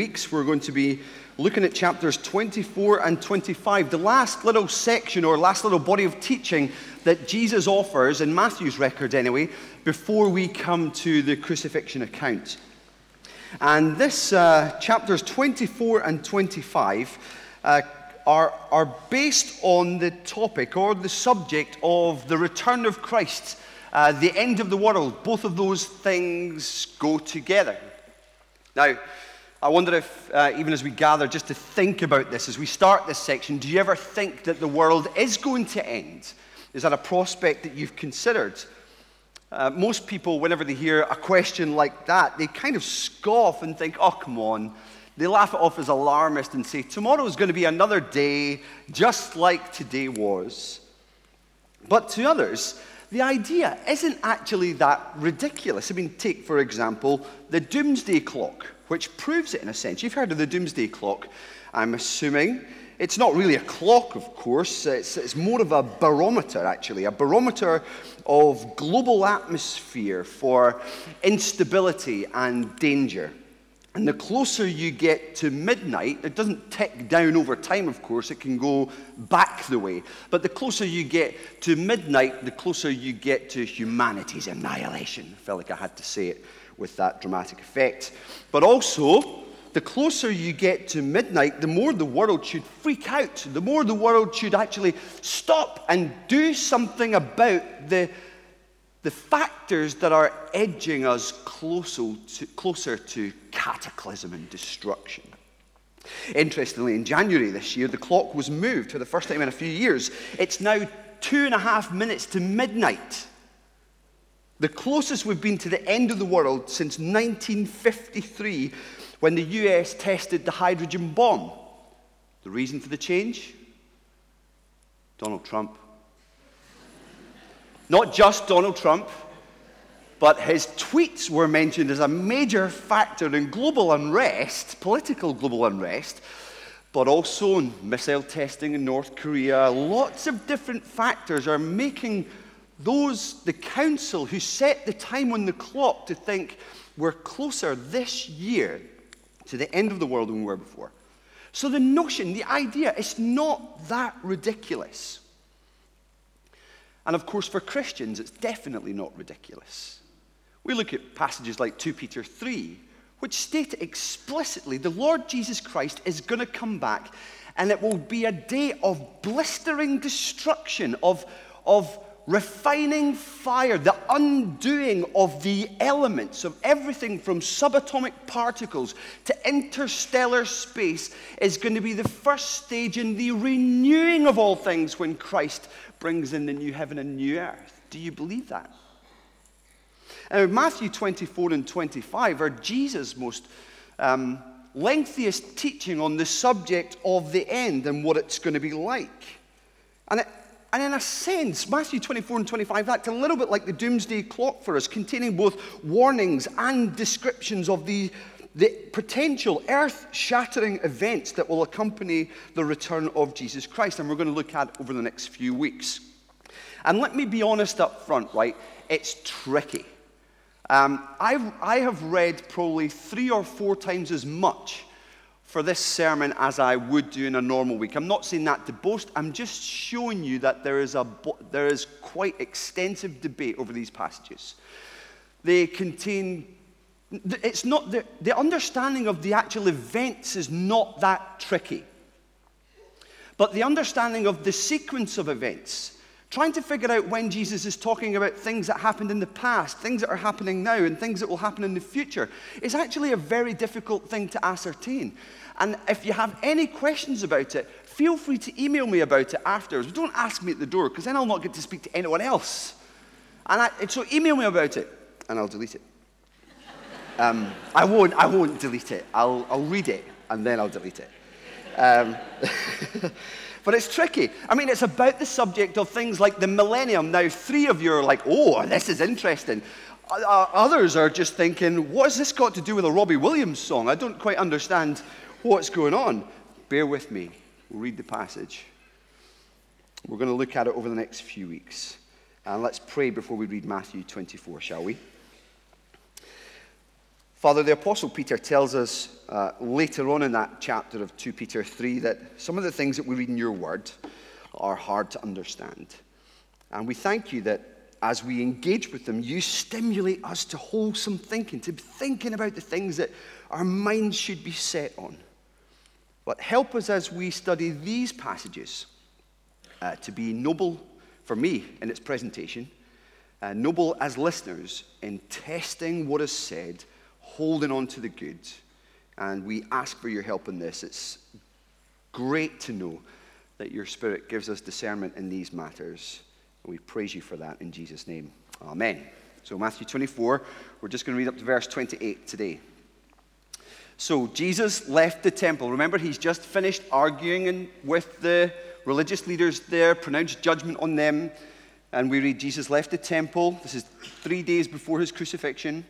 weeks, we're going to be looking at chapters 24 and 25, the last little section or last little body of teaching that Jesus offers, in Matthew's record anyway, before we come to the crucifixion account. And this uh, chapters 24 and 25 uh, are, are based on the topic or the subject of the return of Christ, uh, the end of the world. Both of those things go together. Now, I wonder if, uh, even as we gather, just to think about this as we start this section, do you ever think that the world is going to end? Is that a prospect that you've considered? Uh, most people, whenever they hear a question like that, they kind of scoff and think, oh, come on. They laugh it off as alarmist and say, tomorrow is going to be another day just like today was. But to others, the idea isn't actually that ridiculous. I mean, take, for example, the doomsday clock which proves it in a sense. You've heard of the doomsday clock, I'm assuming. It's not really a clock, of course, it's, it's more of a barometer, actually, a barometer of global atmosphere for instability and danger. And the closer you get to midnight, it doesn't tick down over time, of course, it can go back the way. But the closer you get to midnight, the closer you get to humanity's annihilation. I felt like I had to say it with that dramatic effect. But also, the closer you get to midnight, the more the world should freak out, the more the world should actually stop and do something about the, the factors that are edging us closer to, closer to cataclysm and destruction. Interestingly, in January this year, the clock was moved for the first time in a few years. It's now two and a half minutes to midnight. The closest we've been to the end of the world since 1953 when the US tested the hydrogen bomb. The reason for the change? Donald Trump. Not just Donald Trump, but his tweets were mentioned as a major factor in global unrest, political global unrest, but also in missile testing in North Korea. Lots of different factors are making those, the council who set the time on the clock to think we're closer this year to the end of the world than we were before. So the notion, the idea, it's not that ridiculous. And of course, for Christians, it's definitely not ridiculous. We look at passages like 2 Peter 3, which state explicitly the Lord Jesus Christ is going to come back and it will be a day of blistering destruction, of, of refining fire, the undoing of the elements of everything from subatomic particles to interstellar space is going to be the first stage in the renewing of all things when Christ brings in the new heaven and new earth. Do you believe that? And Matthew 24 and 25 are Jesus' most um, lengthiest teaching on the subject of the end and what it's going to be like. And it, and in a sense, Matthew 24 and 25 act a little bit like the doomsday clock for us, containing both warnings and descriptions of the, the potential earth shattering events that will accompany the return of Jesus Christ. And we're going to look at over the next few weeks. And let me be honest up front, right? It's tricky. Um, I've, I have read probably three or four times as much for this sermon as I would do in a normal week. I'm not saying that to boast, I'm just showing you that there is, a, there is quite extensive debate over these passages. They contain, it's not, the, the understanding of the actual events is not that tricky. But the understanding of the sequence of events trying to figure out when Jesus is talking about things that happened in the past, things that are happening now, and things that will happen in the future is actually a very difficult thing to ascertain. And if you have any questions about it, feel free to email me about it afterwards. But Don't ask me at the door, because then I'll not get to speak to anyone else. And, I, so email me about it, and I'll delete it. Um, I, won't, I won't delete it. I'll, I'll read it, and then I'll delete it. Um, But it's tricky. I mean, it's about the subject of things like the millennium. Now, three of you are like, oh, this is interesting. Uh, others are just thinking, what has this got to do with a Robbie Williams song? I don't quite understand what's going on. Bear with me. We'll read the passage. We're going to look at it over the next few weeks. And let's pray before we read Matthew 24, shall we? Father, the Apostle Peter tells us uh, later on in that chapter of 2 Peter 3 that some of the things that we read in your word are hard to understand. And we thank you that as we engage with them, you stimulate us to wholesome thinking, to thinking about the things that our minds should be set on. But help us as we study these passages uh, to be noble for me in its presentation, uh, noble as listeners in testing what is said holding on to the good. And we ask for your help in this. It's great to know that your Spirit gives us discernment in these matters. And we praise you for that in Jesus' name. Amen. So, Matthew 24, we're just going to read up to verse 28 today. So, Jesus left the temple. Remember, he's just finished arguing with the religious leaders there, pronounced judgment on them. And we read Jesus left the temple. This is three days before his crucifixion.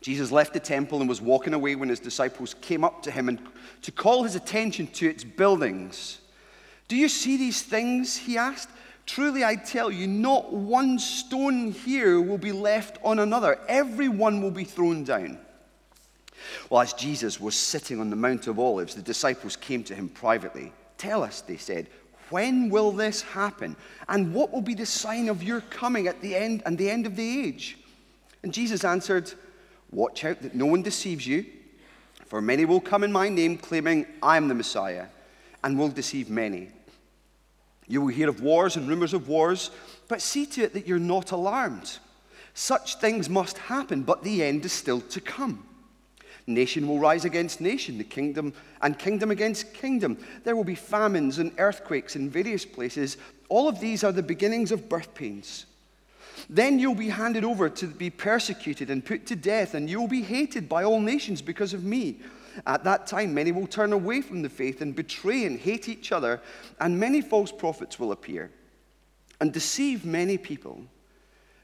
Jesus left the temple and was walking away when his disciples came up to him and to call his attention to its buildings. Do you see these things? He asked. Truly, I tell you, not one stone here will be left on another. Every one will be thrown down. Well, as Jesus was sitting on the Mount of Olives, the disciples came to him privately. Tell us, they said, when will this happen? And what will be the sign of your coming at the end and the end of the age? And Jesus answered, Watch out that no one deceives you, for many will come in my name, claiming, I am the Messiah, and will deceive many. You will hear of wars and rumors of wars, but see to it that you're not alarmed. Such things must happen, but the end is still to come. Nation will rise against nation, the kingdom and kingdom against kingdom. There will be famines and earthquakes in various places. All of these are the beginnings of birth pains. Then you'll be handed over to be persecuted and put to death, and you'll be hated by all nations because of me. At that time, many will turn away from the faith and betray and hate each other, and many false prophets will appear and deceive many people.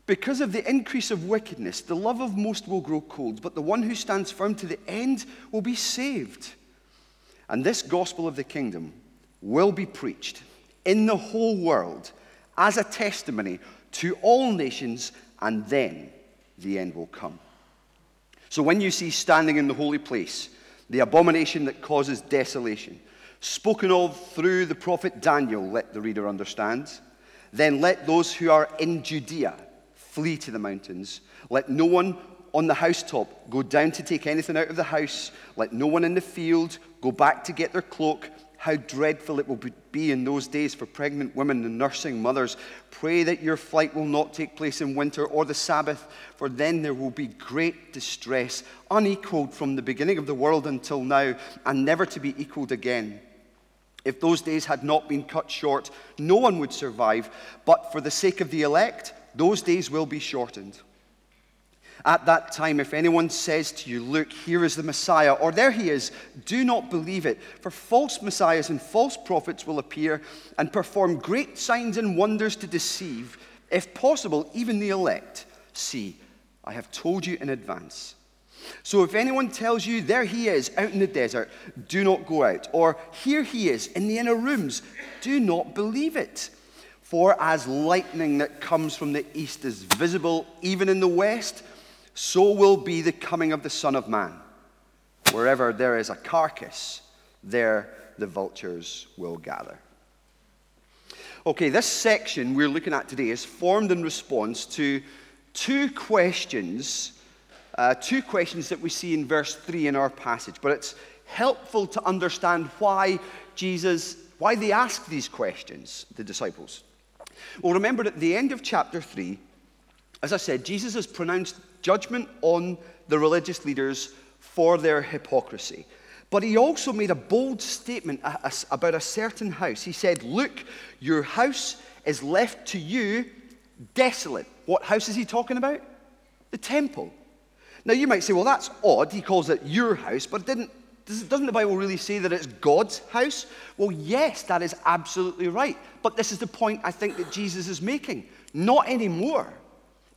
Because of the increase of wickedness, the love of most will grow cold, but the one who stands firm to the end will be saved. And this gospel of the kingdom will be preached in the whole world as a testimony to all nations, and then the end will come. So when you see standing in the holy place the abomination that causes desolation, spoken of through the prophet Daniel, let the reader understand, then let those who are in Judea flee to the mountains. Let no one on the housetop go down to take anything out of the house. Let no one in the field go back to get their cloak how dreadful it will be in those days for pregnant women and nursing mothers. Pray that your flight will not take place in winter or the Sabbath, for then there will be great distress, unequaled from the beginning of the world until now, and never to be equaled again. If those days had not been cut short, no one would survive, but for the sake of the elect, those days will be shortened. At that time, if anyone says to you, Look, here is the Messiah, or there he is, do not believe it. For false messiahs and false prophets will appear and perform great signs and wonders to deceive, if possible, even the elect. See, I have told you in advance. So if anyone tells you, There he is, out in the desert, do not go out. Or here he is, in the inner rooms, do not believe it. For as lightning that comes from the east is visible even in the west, so will be the coming of the Son of Man. Wherever there is a carcass, there the vultures will gather. Okay, this section we're looking at today is formed in response to two questions, uh, two questions that we see in verse 3 in our passage. But it's helpful to understand why Jesus, why they ask these questions, the disciples. Well, remember at the end of chapter 3, as I said, Jesus has pronounced judgment on the religious leaders for their hypocrisy. But he also made a bold statement about a certain house. He said, Look, your house is left to you desolate. What house is he talking about? The temple. Now you might say, Well, that's odd. He calls it your house, but didn't, doesn't the Bible really say that it's God's house? Well, yes, that is absolutely right. But this is the point I think that Jesus is making. Not anymore.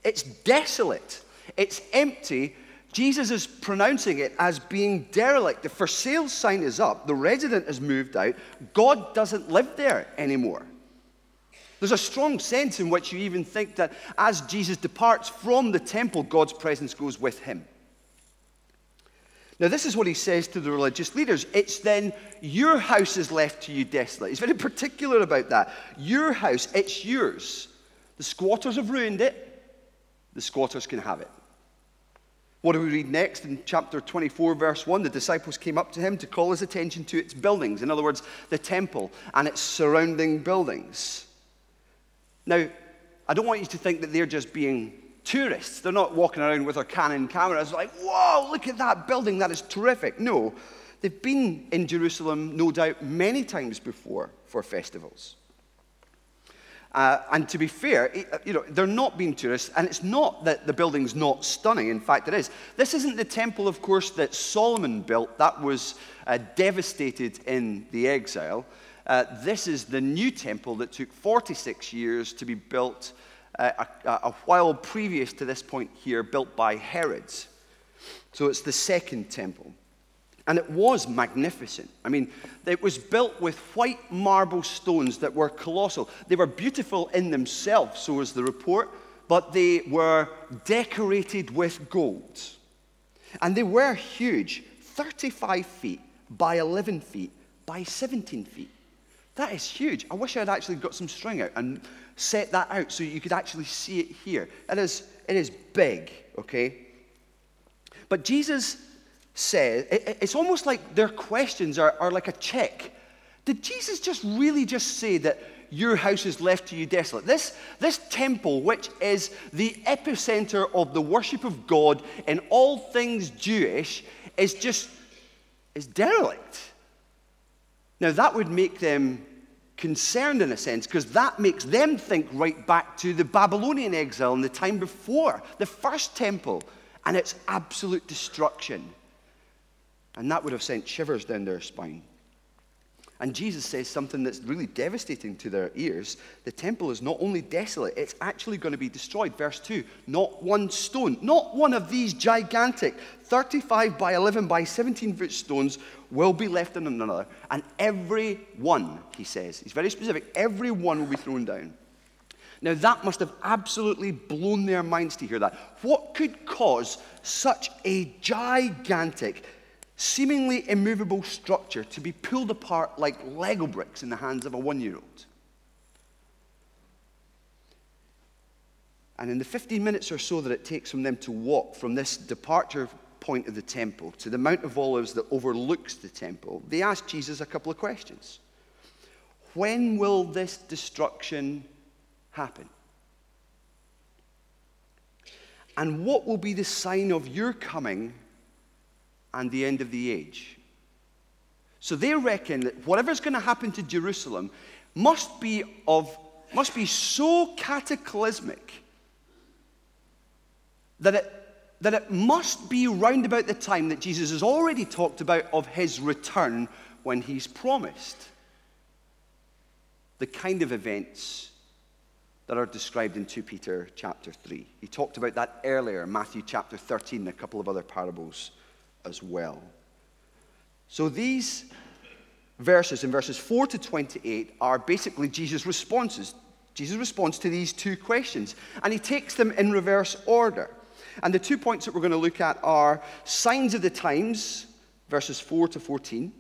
It's desolate. It's empty. Jesus is pronouncing it as being derelict. The for sale sign is up, the resident has moved out, God doesn't live there anymore. There's a strong sense in which you even think that as Jesus departs from the temple, God's presence goes with him. Now, this is what he says to the religious leaders. It's then your house is left to you desolate. He's very particular about that. Your house, it's yours. The squatters have ruined it, the squatters can have it. What do we read next in chapter 24, verse 1? The disciples came up to him to call his attention to its buildings, in other words, the temple and its surrounding buildings. Now, I don't want you to think that they're just being tourists. They're not walking around with their Canon cameras like, whoa, look at that building, that is terrific. No, they've been in Jerusalem, no doubt, many times before for festivals. Uh, and to be fair, uh, you know, they're not being tourists, and it's not that the building's not stunning. In fact, it is. This isn't the temple, of course, that Solomon built. That was uh, devastated in the exile. Uh, this is the new temple that took 46 years to be built uh, a, a while previous to this point here, built by Herod. So it's the second temple. And it was magnificent. I mean, it was built with white marble stones that were colossal. They were beautiful in themselves, so was the report, but they were decorated with gold. And they were huge 35 feet by 11 feet by 17 feet. That is huge. I wish I had actually got some string out and set that out so you could actually see it here. It is, it is big, okay? But Jesus says, it's almost like their questions are, are like a check. Did Jesus just really just say that your house is left to you desolate? This, this temple, which is the epicenter of the worship of God in all things Jewish, is just is derelict. Now that would make them concerned in a sense because that makes them think right back to the Babylonian exile in the time before, the first temple, and its absolute destruction. And that would have sent shivers down their spine. And Jesus says something that's really devastating to their ears. The temple is not only desolate, it's actually going to be destroyed. Verse 2 Not one stone, not one of these gigantic 35 by 11 by 17 foot stones will be left in another. And every one, he says, he's very specific, every one will be thrown down. Now, that must have absolutely blown their minds to hear that. What could cause such a gigantic, seemingly immovable structure to be pulled apart like Lego bricks in the hands of a one year old. And in the 15 minutes or so that it takes from them to walk from this departure point of the temple to the Mount of Olives that overlooks the temple, they ask Jesus a couple of questions. When will this destruction happen? And what will be the sign of your coming and the end of the age. So they reckon that whatever's going to happen to Jerusalem must be, of, must be so cataclysmic that it, that it must be round about the time that Jesus has already talked about of his return when he's promised the kind of events that are described in 2 Peter chapter 3. He talked about that earlier, Matthew chapter 13, and a couple of other parables as well. So these verses in verses 4 to 28 are basically Jesus' responses. Jesus' response to these two questions, and he takes them in reverse order. And the two points that we're going to look at are signs of the times, verses 4 to 14,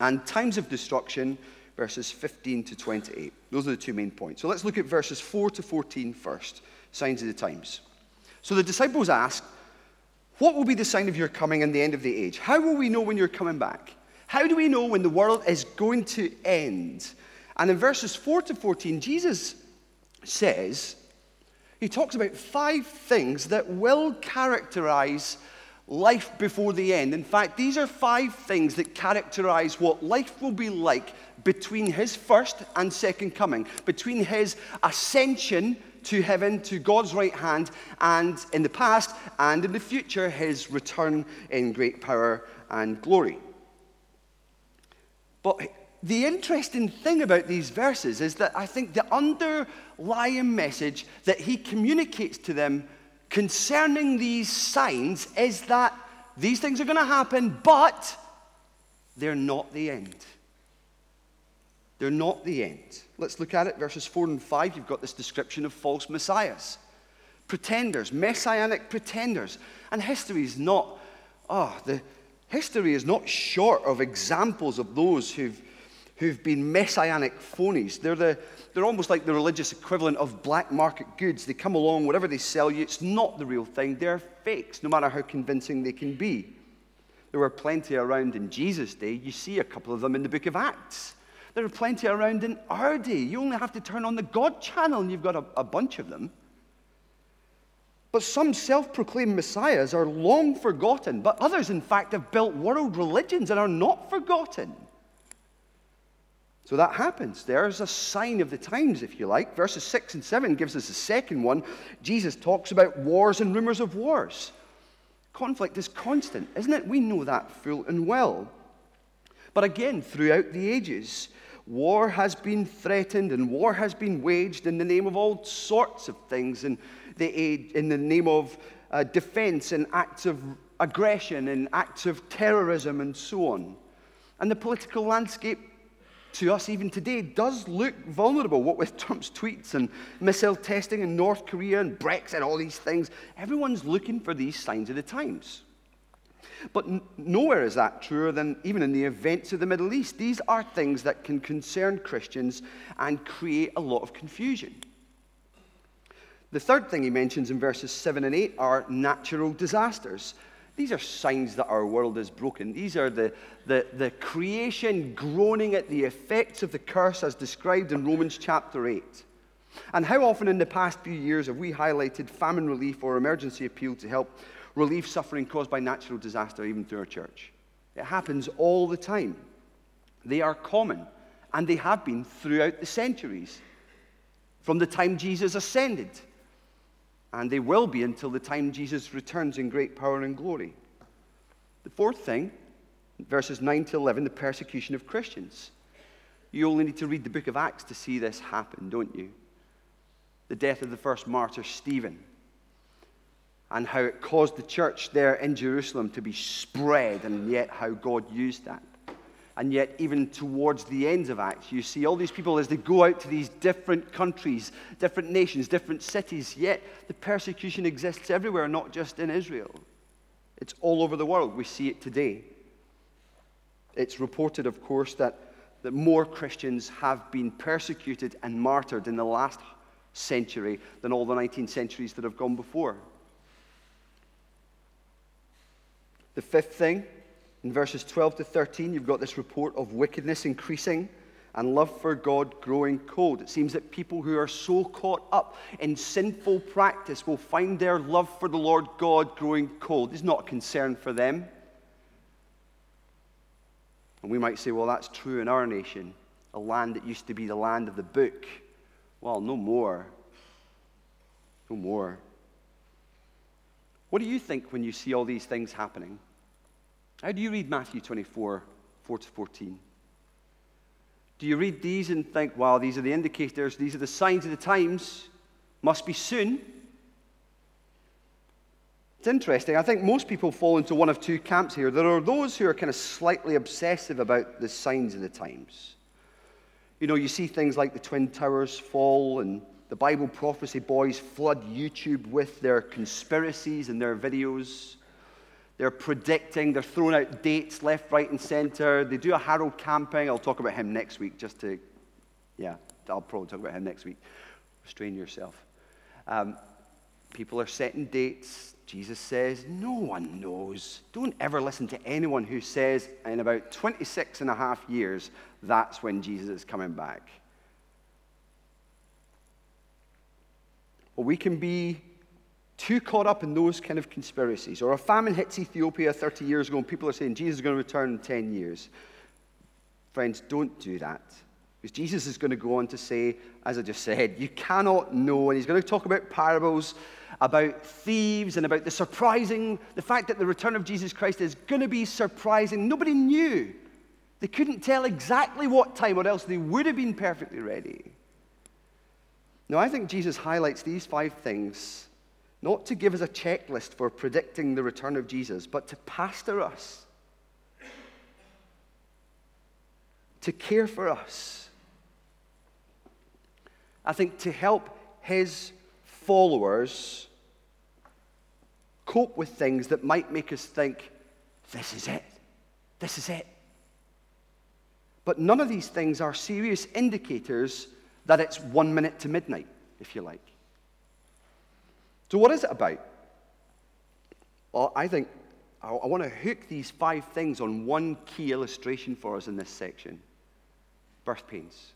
and times of destruction, verses 15 to 28. Those are the two main points. So let's look at verses 4 to 14 first signs of the times. So the disciples ask, what will be the sign of your coming and the end of the age? How will we know when you're coming back? How do we know when the world is going to end? And in verses 4 to 14, Jesus says, he talks about five things that will characterize life before the end. In fact, these are five things that characterize what life will be like between his first and second coming, between his ascension to heaven, to God's right hand, and in the past and in the future, his return in great power and glory. But the interesting thing about these verses is that I think the underlying message that he communicates to them concerning these signs is that these things are going to happen, but they're not the end. They're not the end. Let's look at it. Verses 4 and 5, you've got this description of false messiahs, pretenders, messianic pretenders. And history is not, oh, the, History is not short of examples of those who've, who've been messianic phonies. They're, the, they're almost like the religious equivalent of black market goods. They come along, whatever they sell you, it's not the real thing. They're fakes, no matter how convincing they can be. There were plenty around in Jesus' day. You see a couple of them in the book of Acts. There are plenty around in our day. You only have to turn on the God channel and you've got a, a bunch of them. But some self proclaimed messiahs are long forgotten, but others, in fact, have built world religions and are not forgotten. So that happens. There's a sign of the times, if you like. Verses 6 and 7 gives us a second one. Jesus talks about wars and rumors of wars. Conflict is constant, isn't it? We know that full and well. But again, throughout the ages, war has been threatened and war has been waged in the name of all sorts of things, in the, in the name of uh, defense and acts of aggression and acts of terrorism and so on. And the political landscape to us even today does look vulnerable. What with Trump's tweets and missile testing in North Korea and Brexit, all these things, everyone's looking for these signs of the times. But nowhere is that truer than even in the events of the Middle East. These are things that can concern Christians and create a lot of confusion. The third thing he mentions in verses 7 and 8 are natural disasters. These are signs that our world is broken. These are the, the, the creation groaning at the effects of the curse as described in Romans chapter 8. And how often in the past few years have we highlighted famine relief or emergency appeal to help relieve suffering caused by natural disaster, even through our church? It happens all the time. They are common, and they have been throughout the centuries, from the time Jesus ascended and they will be until the time Jesus returns in great power and glory. The fourth thing, verses 9 to 11, the persecution of Christians. You only need to read the book of Acts to see this happen, don't you? The death of the first martyr, Stephen, and how it caused the church there in Jerusalem to be spread, and yet how God used that. And yet, even towards the ends of Acts, you see all these people as they go out to these different countries, different nations, different cities, yet the persecution exists everywhere, not just in Israel. It's all over the world. We see it today. It's reported, of course, that, that more Christians have been persecuted and martyred in the last century than all the 19 centuries that have gone before. The fifth thing in verses 12 to 13, you've got this report of wickedness increasing and love for God growing cold. It seems that people who are so caught up in sinful practice will find their love for the Lord God growing cold. It's not a concern for them. And we might say, well, that's true in our nation, a land that used to be the land of the book. Well, no more. No more. What do you think when you see all these things happening? How do you read Matthew 24, 4 to 14? Do you read these and think, wow, these are the indicators, these are the signs of the times, must be soon? It's interesting. I think most people fall into one of two camps here. There are those who are kind of slightly obsessive about the signs of the times. You know, you see things like the Twin Towers fall and the Bible prophecy boys flood YouTube with their conspiracies and their videos. They're predicting, they're throwing out dates left, right, and center. They do a Harold Camping. I'll talk about him next week just to, yeah, I'll probably talk about him next week. Restrain yourself. Um, people are setting dates. Jesus says, No one knows. Don't ever listen to anyone who says, in about 26 and a half years, that's when Jesus is coming back. Well, we can be too caught up in those kind of conspiracies. Or a famine hits Ethiopia 30 years ago and people are saying Jesus is going to return in 10 years. Friends, don't do that. Because Jesus is going to go on to say, as I just said, you cannot know. And he's going to talk about parables about thieves and about the surprising, the fact that the return of Jesus Christ is going to be surprising. Nobody knew. They couldn't tell exactly what time, or else they would have been perfectly ready. Now, I think Jesus highlights these five things not to give us a checklist for predicting the return of Jesus, but to pastor us, to care for us. I think to help his followers cope with things that might make us think, this is it. This is it. But none of these things are serious indicators that it's one minute to midnight, if you like. So, what is it about? Well, I think I, I want to hook these five things on one key illustration for us in this section birth pains.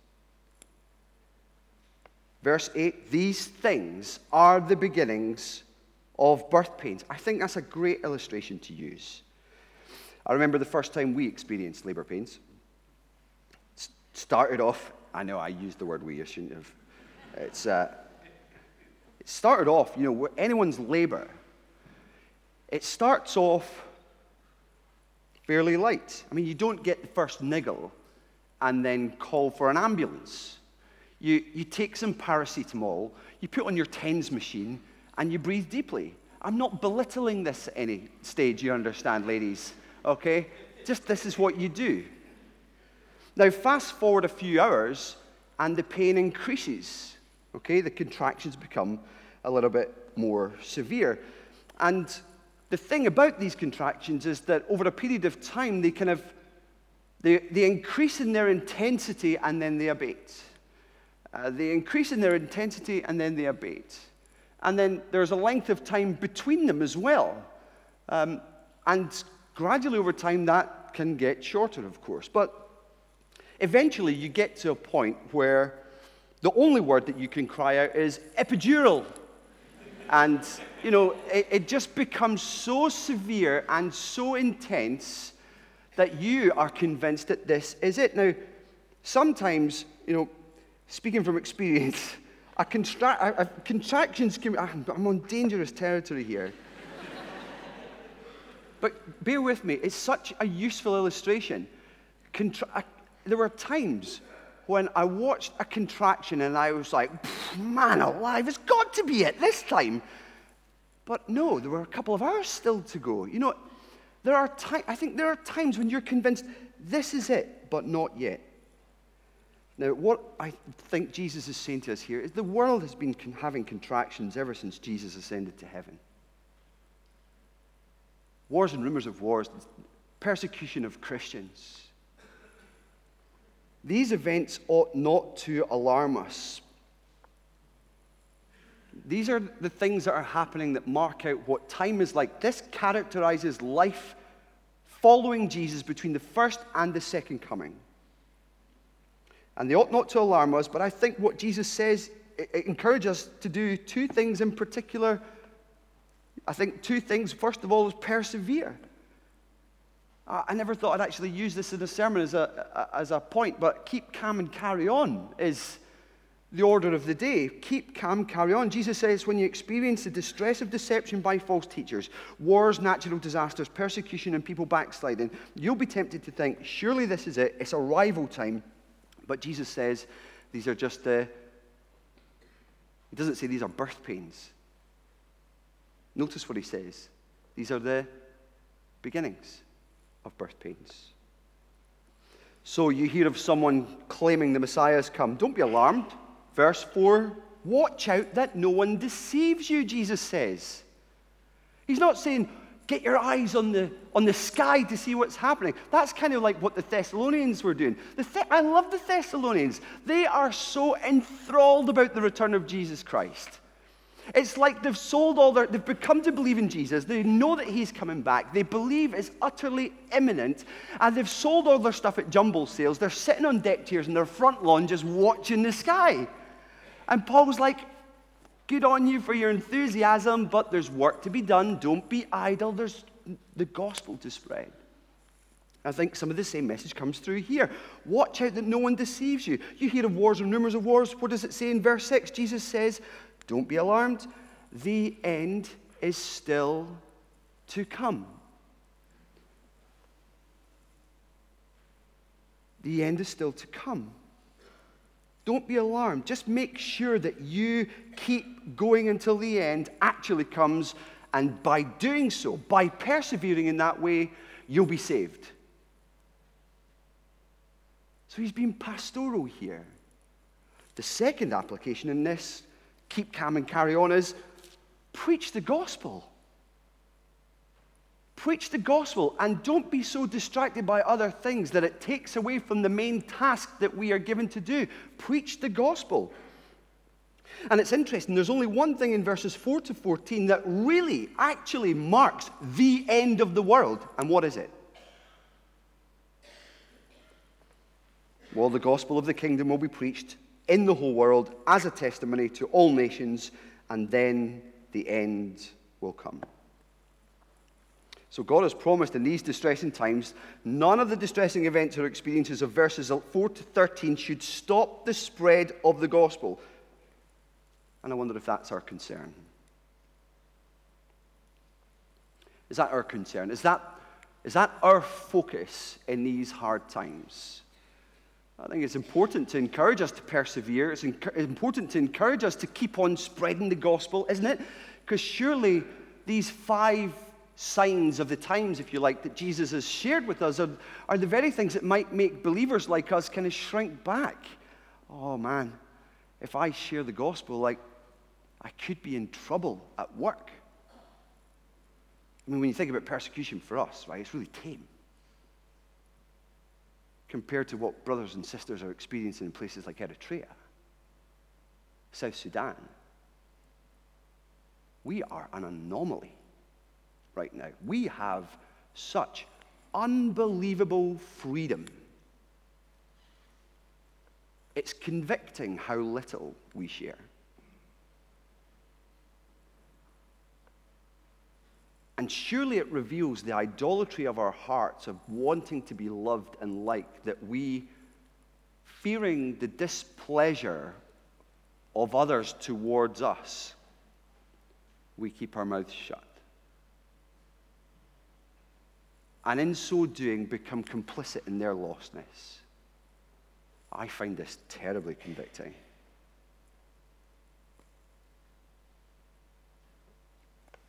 Verse 8 These things are the beginnings of birth pains. I think that's a great illustration to use. I remember the first time we experienced labor pains. Started off, I know I used the word we, I shouldn't have. It's, uh, it started off, you know, anyone's labor, it starts off fairly light. I mean, you don't get the first niggle and then call for an ambulance. You, you take some paracetamol, you put on your TENS machine, and you breathe deeply. I'm not belittling this at any stage, you understand, ladies, okay? Just this is what you do. Now, fast forward a few hours, and the pain increases, okay? The contractions become a little bit more severe. And the thing about these contractions is that over a period of time, they kind of they, they increase in their intensity and then they abate. Uh, they increase in their intensity and then they abate. And then there's a length of time between them as well. Um, and gradually over time, that can get shorter, of course. But eventually, you get to a point where the only word that you can cry out is epidural. And, you know, it, it just becomes so severe and so intense that you are convinced that this is it. Now, sometimes, you know, speaking from experience, a contra- a, contractions can, I'm on dangerous territory here. but bear with me, it's such a useful illustration. Contra- there were times when I watched a contraction and I was like, man alive, it's got to be it this time. But no, there were a couple of hours still to go. You know, there are I think there are times when you're convinced this is it, but not yet. Now, what I think Jesus is saying to us here is the world has been con- having contractions ever since Jesus ascended to heaven. Wars and rumors of wars, persecution of Christians these events ought not to alarm us. These are the things that are happening that mark out what time is like. This characterizes life following Jesus between the first and the second coming. And they ought not to alarm us, but I think what Jesus says encourages us to do two things in particular. I think two things. First of all, is persevere. I never thought I'd actually use this in a sermon as a, as a point, but keep calm and carry on is the order of the day. Keep calm, carry on. Jesus says, when you experience the distress of deception by false teachers, wars, natural disasters, persecution, and people backsliding, you'll be tempted to think, surely this is it. It's arrival time. But Jesus says, these are just the, he doesn't say these are birth pains. Notice what he says. These are the beginnings of birth pains. So you hear of someone claiming the Messiah has come. Don't be alarmed. Verse 4 Watch out that no one deceives you, Jesus says. He's not saying, get your eyes on the, on the sky to see what's happening. That's kind of like what the Thessalonians were doing. The I love the Thessalonians. They are so enthralled about the return of Jesus Christ. It's like they've sold all their, they've become to believe in Jesus. They know that he's coming back. They believe it's utterly imminent. And they've sold all their stuff at jumble sales. They're sitting on deck chairs in their front lawn just watching the sky. And Paul's like, good on you for your enthusiasm, but there's work to be done. Don't be idle. There's the gospel to spread. I think some of the same message comes through here. Watch out that no one deceives you. You hear of wars and rumors of wars. What does it say in verse 6? Jesus says, don't be alarmed. The end is still to come. The end is still to come. Don't be alarmed. Just make sure that you keep going until the end actually comes. And by doing so, by persevering in that way, you'll be saved. So he's being pastoral here. The second application in this keep calm and carry on is preach the gospel. Preach the gospel and don't be so distracted by other things that it takes away from the main task that we are given to do. Preach the gospel. And it's interesting, there's only one thing in verses 4 to 14 that really actually marks the end of the world. And what is it? Well, the gospel of the kingdom will be preached in the whole world as a testimony to all nations, and then the end will come. So, God has promised in these distressing times, none of the distressing events or experiences of verses 4 to 13 should stop the spread of the gospel. And I wonder if that's our concern. Is that our concern? Is that, is that our focus in these hard times? I think it's important to encourage us to persevere. It's important to encourage us to keep on spreading the gospel, isn't it? Because surely these five signs of the times, if you like, that Jesus has shared with us are, are the very things that might make believers like us kind of shrink back. Oh man, if I share the gospel, like I could be in trouble at work. I mean, when you think about persecution for us, right, it's really tame compared to what brothers and sisters are experiencing in places like Eritrea, South Sudan. We are an anomaly right now. We have such unbelievable freedom. It's convicting how little we share. And surely it reveals the idolatry of our hearts of wanting to be loved and liked, that we, fearing the displeasure of others towards us, we keep our mouths shut and in so doing become complicit in their lostness. I find this terribly convicting.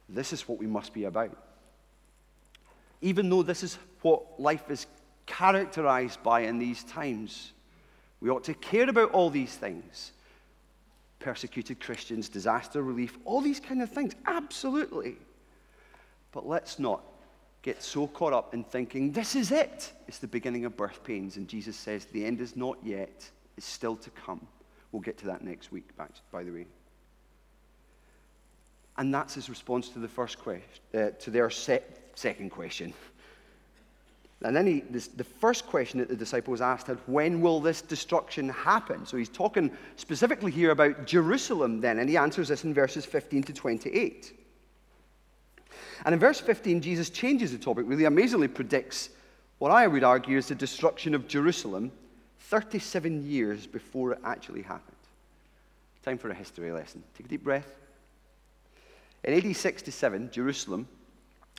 This is what we must be about. Even though this is what life is characterized by in these times, we ought to care about all these things persecuted Christians, disaster relief, all these kind of things. Absolutely. But let's not get so caught up in thinking, this is it. It's the beginning of birth pains. And Jesus says, the end is not yet, it's still to come. We'll get to that next week, by the way. And that's his response to the first question, uh, to their se- second question. And then he, this, the first question that the disciples asked had, when will this destruction happen? So he's talking specifically here about Jerusalem then, and he answers this in verses 15 to 28. And in verse 15, Jesus changes the topic, really amazingly predicts what I would argue is the destruction of Jerusalem 37 years before it actually happened. Time for a history lesson. Take a deep breath. In AD 67, Jerusalem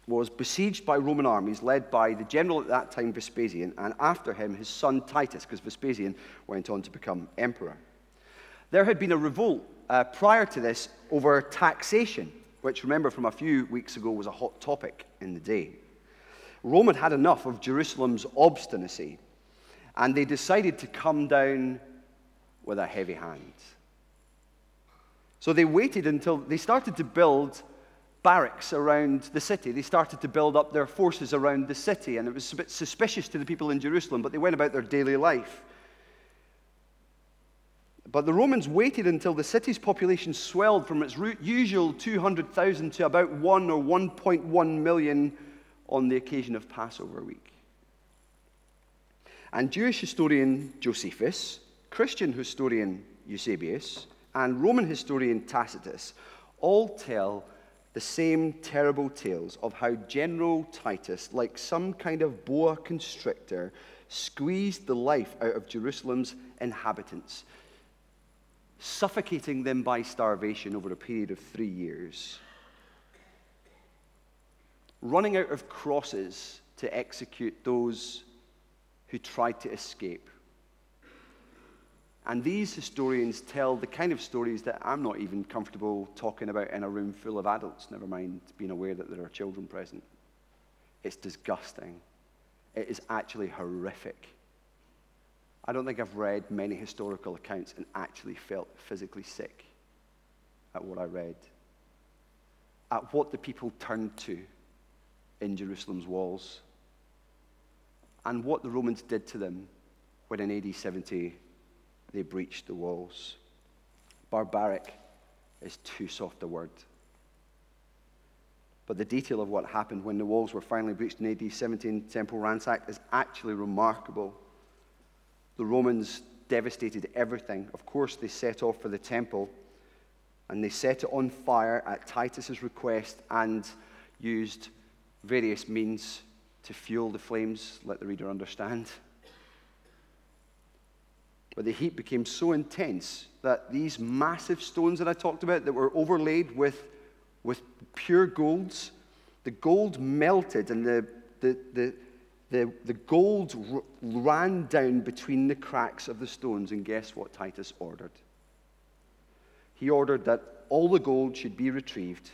was besieged by Roman armies led by the general at that time, Vespasian, and after him, his son Titus, because Vespasian went on to become emperor. There had been a revolt uh, prior to this over taxation which, remember from a few weeks ago, was a hot topic in the day. Rome had had enough of Jerusalem's obstinacy, and they decided to come down with a heavy hand. So they waited until they started to build barracks around the city. They started to build up their forces around the city, and it was a bit suspicious to the people in Jerusalem, but they went about their daily life. But the Romans waited until the city's population swelled from its usual 200,000 to about 1 or 1.1 million on the occasion of Passover week. And Jewish historian Josephus, Christian historian Eusebius, and Roman historian Tacitus all tell the same terrible tales of how General Titus, like some kind of boa constrictor, squeezed the life out of Jerusalem's inhabitants suffocating them by starvation over a period of three years, running out of crosses to execute those who tried to escape. And these historians tell the kind of stories that I'm not even comfortable talking about in a room full of adults, never mind being aware that there are children present. It's disgusting. It is actually horrific. I don't think I've read many historical accounts and actually felt physically sick at what I read, at what the people turned to in Jerusalem's walls and what the Romans did to them when in AD 70 they breached the walls. Barbaric is too soft a word. But the detail of what happened when the walls were finally breached in AD 17, temple ransacked, is actually remarkable. The Romans devastated everything. Of course, they set off for the temple and they set it on fire at Titus's request and used various means to fuel the flames, let the reader understand. But the heat became so intense that these massive stones that I talked about that were overlaid with, with pure golds, the gold melted and the, the, the, the, the gold ran down between the cracks of the stones. And guess what Titus ordered? He ordered that all the gold should be retrieved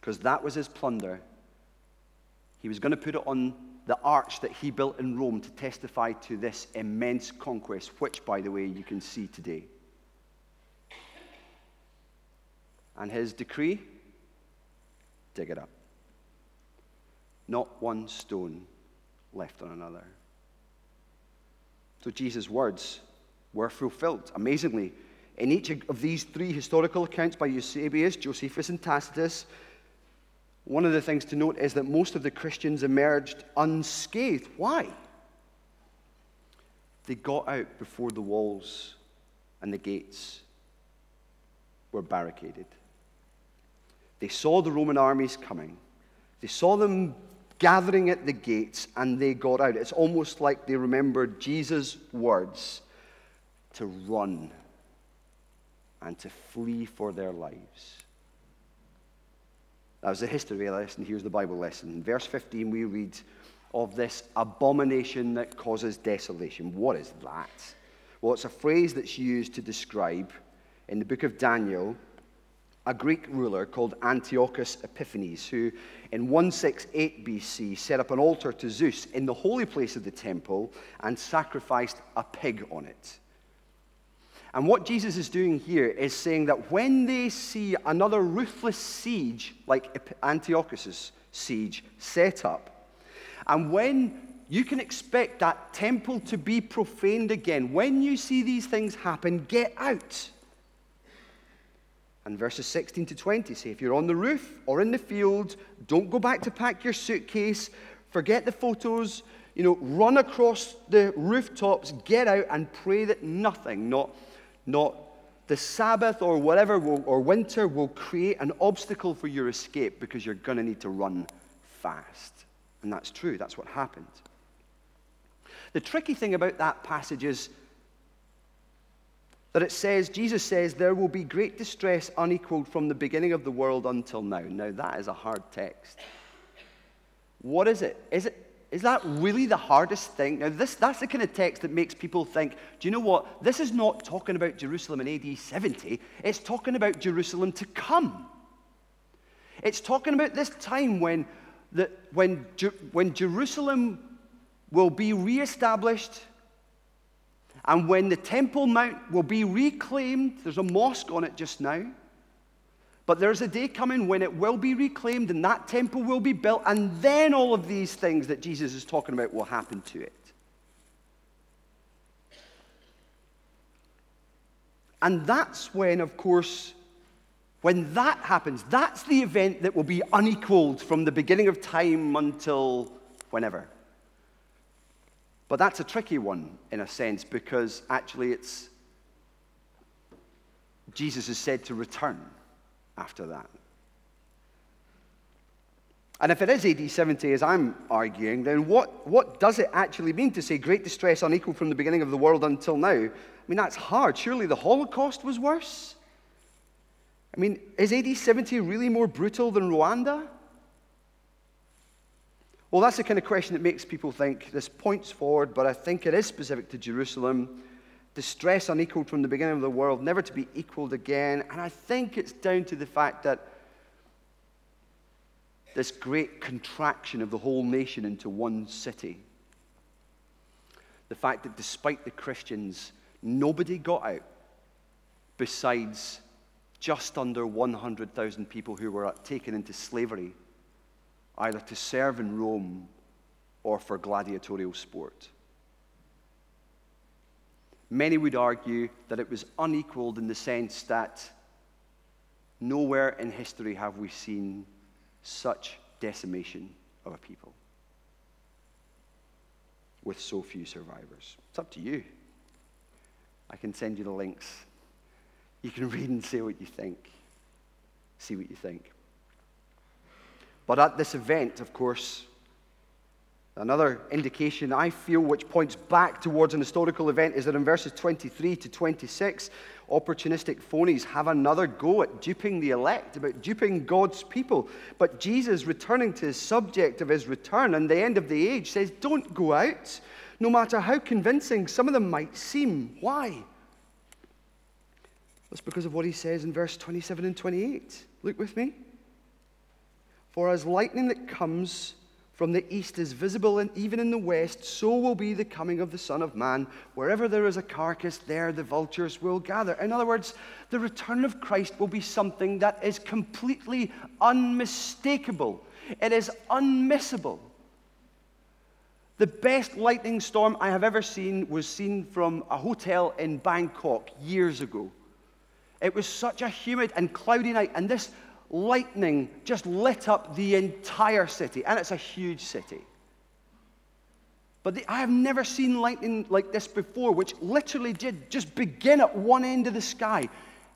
because that was his plunder. He was going to put it on the arch that he built in Rome to testify to this immense conquest, which, by the way, you can see today. And his decree dig it up. Not one stone left on another. So Jesus' words were fulfilled. Amazingly, in each of these three historical accounts by Eusebius, Josephus, and Tacitus, one of the things to note is that most of the Christians emerged unscathed. Why? They got out before the walls and the gates were barricaded. They saw the Roman armies coming. They saw them gathering at the gates and they got out. It's almost like they remembered Jesus' words to run and to flee for their lives. That was the history lesson. Here's the Bible lesson. In verse 15, we read of this abomination that causes desolation. What is that? Well, it's a phrase that's used to describe, in the book of Daniel, a Greek ruler called Antiochus Epiphanes, who in 168 BC set up an altar to Zeus in the holy place of the temple and sacrificed a pig on it. And what Jesus is doing here is saying that when they see another ruthless siege like Antiochus's siege set up, and when you can expect that temple to be profaned again, when you see these things happen, get out. And verses 16 to 20 say if you're on the roof or in the field, don't go back to pack your suitcase, forget the photos, you know, run across the rooftops, get out and pray that nothing, not not the Sabbath or whatever will, or winter will create an obstacle for your escape because you're going to need to run fast. And that's true, that's what happened. The tricky thing about that passage is that it says, Jesus says, there will be great distress unequaled from the beginning of the world until now. Now, that is a hard text. What is it? Is it is that really the hardest thing? Now, this, that's the kind of text that makes people think, do you know what? This is not talking about Jerusalem in AD 70, it's talking about Jerusalem to come. It's talking about this time when, the, when, when Jerusalem will be reestablished and when the Temple Mount will be reclaimed. There's a mosque on it just now. But there's a day coming when it will be reclaimed and that temple will be built, and then all of these things that Jesus is talking about will happen to it. And that's when, of course, when that happens, that's the event that will be unequaled from the beginning of time until whenever. But that's a tricky one in a sense because actually it's Jesus is said to return after that. And if it is AD 70, as I'm arguing, then what, what does it actually mean to say great distress unequal from the beginning of the world until now? I mean, that's hard. Surely the Holocaust was worse? I mean, is AD 70 really more brutal than Rwanda? Well, that's the kind of question that makes people think this points forward, but I think it is specific to Jerusalem distress unequaled from the beginning of the world, never to be equaled again. And I think it's down to the fact that this great contraction of the whole nation into one city. The fact that despite the Christians, nobody got out besides just under 100,000 people who were taken into slavery either to serve in Rome or for gladiatorial sport. Many would argue that it was unequaled in the sense that nowhere in history have we seen such decimation of a people with so few survivors. It's up to you. I can send you the links. You can read and say what you think. See what you think. But at this event, of course, Another indication I feel which points back towards an historical event is that in verses 23 to 26, opportunistic phonies have another go at duping the elect, about duping God's people. But Jesus, returning to his subject of his return and the end of the age, says, Don't go out, no matter how convincing some of them might seem. Why? That's because of what he says in verse 27 and 28. Look with me. For as lightning that comes from the east is visible and even in the west, so will be the coming of the Son of Man. Wherever there is a carcass, there the vultures will gather. In other words, the return of Christ will be something that is completely unmistakable, it is unmissable. The best lightning storm I have ever seen was seen from a hotel in Bangkok years ago. It was such a humid and cloudy night, and this lightning just lit up the entire city, and it's a huge city. But the, I have never seen lightning like this before, which literally did just begin at one end of the sky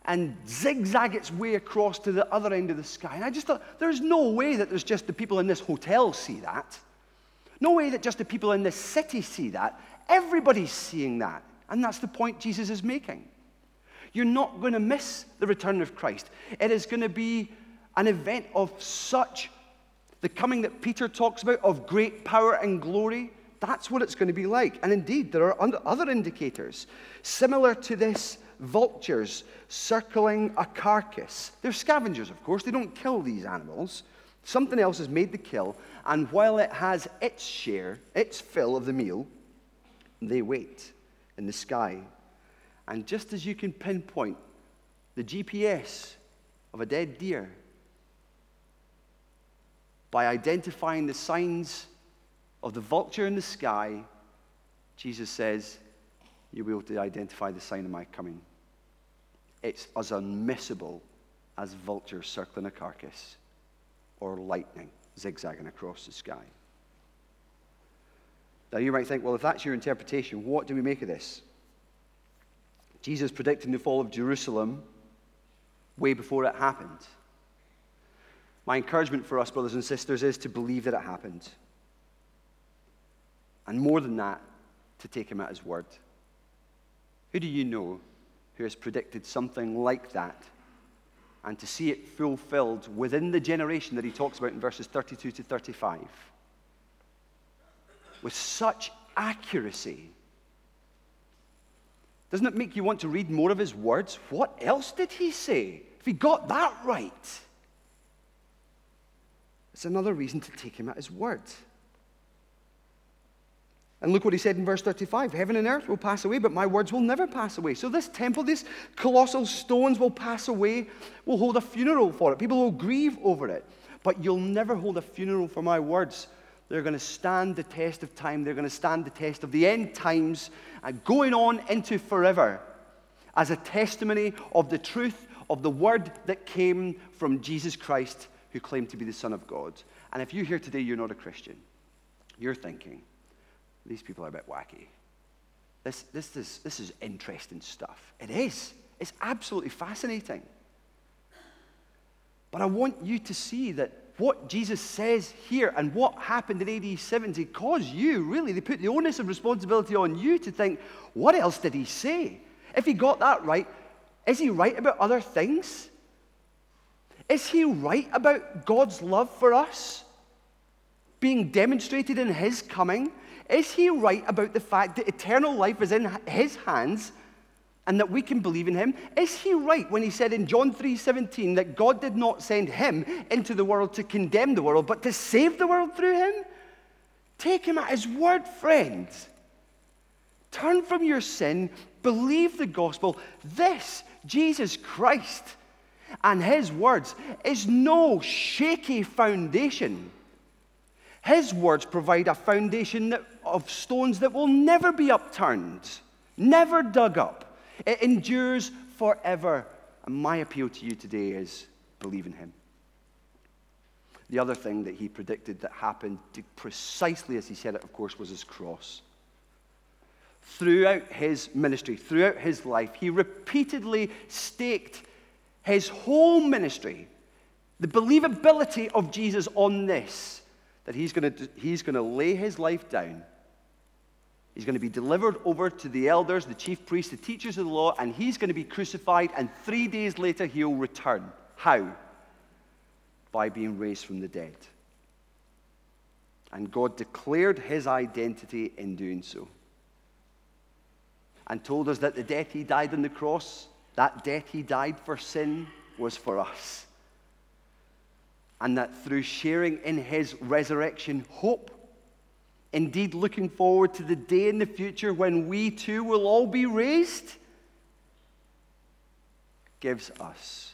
and zigzag its way across to the other end of the sky. And I just thought, there's no way that there's just the people in this hotel see that. No way that just the people in this city see that. Everybody's seeing that. And that's the point Jesus is making. You're not going to miss the return of Christ. It is going to be an event of such, the coming that Peter talks about, of great power and glory. That's what it's going to be like. And indeed, there are other indicators similar to this vultures circling a carcass. They're scavengers, of course, they don't kill these animals. Something else has made the kill, and while it has its share, its fill of the meal, they wait in the sky. And just as you can pinpoint the GPS of a dead deer by identifying the signs of the vulture in the sky, Jesus says, You'll be able to identify the sign of my coming. It's as unmissable as vultures circling a carcass or lightning zigzagging across the sky. Now, you might think, well, if that's your interpretation, what do we make of this? Jesus predicting the fall of Jerusalem way before it happened. My encouragement for us, brothers and sisters, is to believe that it happened. And more than that, to take him at his word. Who do you know who has predicted something like that and to see it fulfilled within the generation that he talks about in verses 32 to 35? With such accuracy. Doesn't it make you want to read more of his words? What else did he say? If he got that right. It's another reason to take him at his word. And look what he said in verse 35 Heaven and earth will pass away, but my words will never pass away. So, this temple, these colossal stones will pass away. We'll hold a funeral for it. People will grieve over it. But you'll never hold a funeral for my words. They're going to stand the test of time. They're going to stand the test of the end times and going on into forever as a testimony of the truth of the word that came from Jesus Christ who claim to be the Son of God. And if you're here today, you're not a Christian, you're thinking, these people are a bit wacky. This, this, this, this is interesting stuff. It is. It's absolutely fascinating. But I want you to see that what Jesus says here and what happened in AD 70 caused you, really, they put the onus of responsibility on you to think, what else did he say? If he got that right, is he right about other things? Is he right about God's love for us being demonstrated in his coming? Is he right about the fact that eternal life is in his hands and that we can believe in him? Is he right when he said in John 3:17 that God did not send him into the world to condemn the world, but to save the world through him? Take him at his word, friends. Turn from your sin, believe the gospel. This, Jesus Christ, and his words is no shaky foundation His words provide a foundation of stones that will never be upturned, never dug up. It endures forever. And my appeal to you today is believe in him. The other thing that he predicted that happened precisely as he said it, of course, was his cross. Throughout his ministry, throughout his life, he repeatedly staked his whole ministry, the believability of Jesus on this, that he's going to, he's going to lay his life down. He's going to be delivered over to the elders, the chief priests, the teachers of the law, and he's going to be crucified, and three days later he'll return. How? by being raised from the dead. And God declared his identity in doing so. And told us that the death he died on the cross, that death he died for sin, was for us. And that through sharing in his resurrection hope, indeed looking forward to the day in the future when we too will all be raised, gives us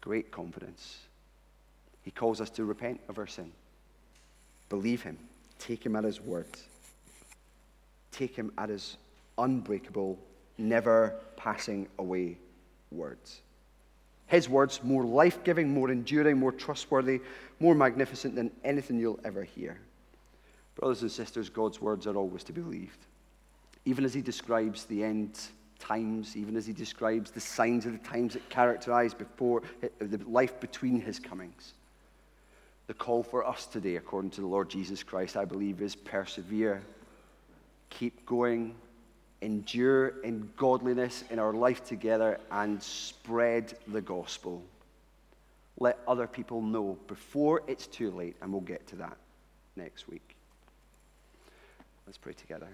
great confidence he calls us to repent of our sin. Believe him. Take him at his word. Take him at his unbreakable, never passing away words. His words, more life giving, more enduring, more trustworthy, more magnificent than anything you'll ever hear. Brothers and sisters, God's words are always to be believed. Even as he describes the end times, even as he describes the signs of the times that characterize before the life between his comings. The call for us today, according to the Lord Jesus Christ, I believe, is persevere, keep going, endure in godliness in our life together, and spread the gospel. Let other people know before it's too late, and we'll get to that next week. Let's pray together.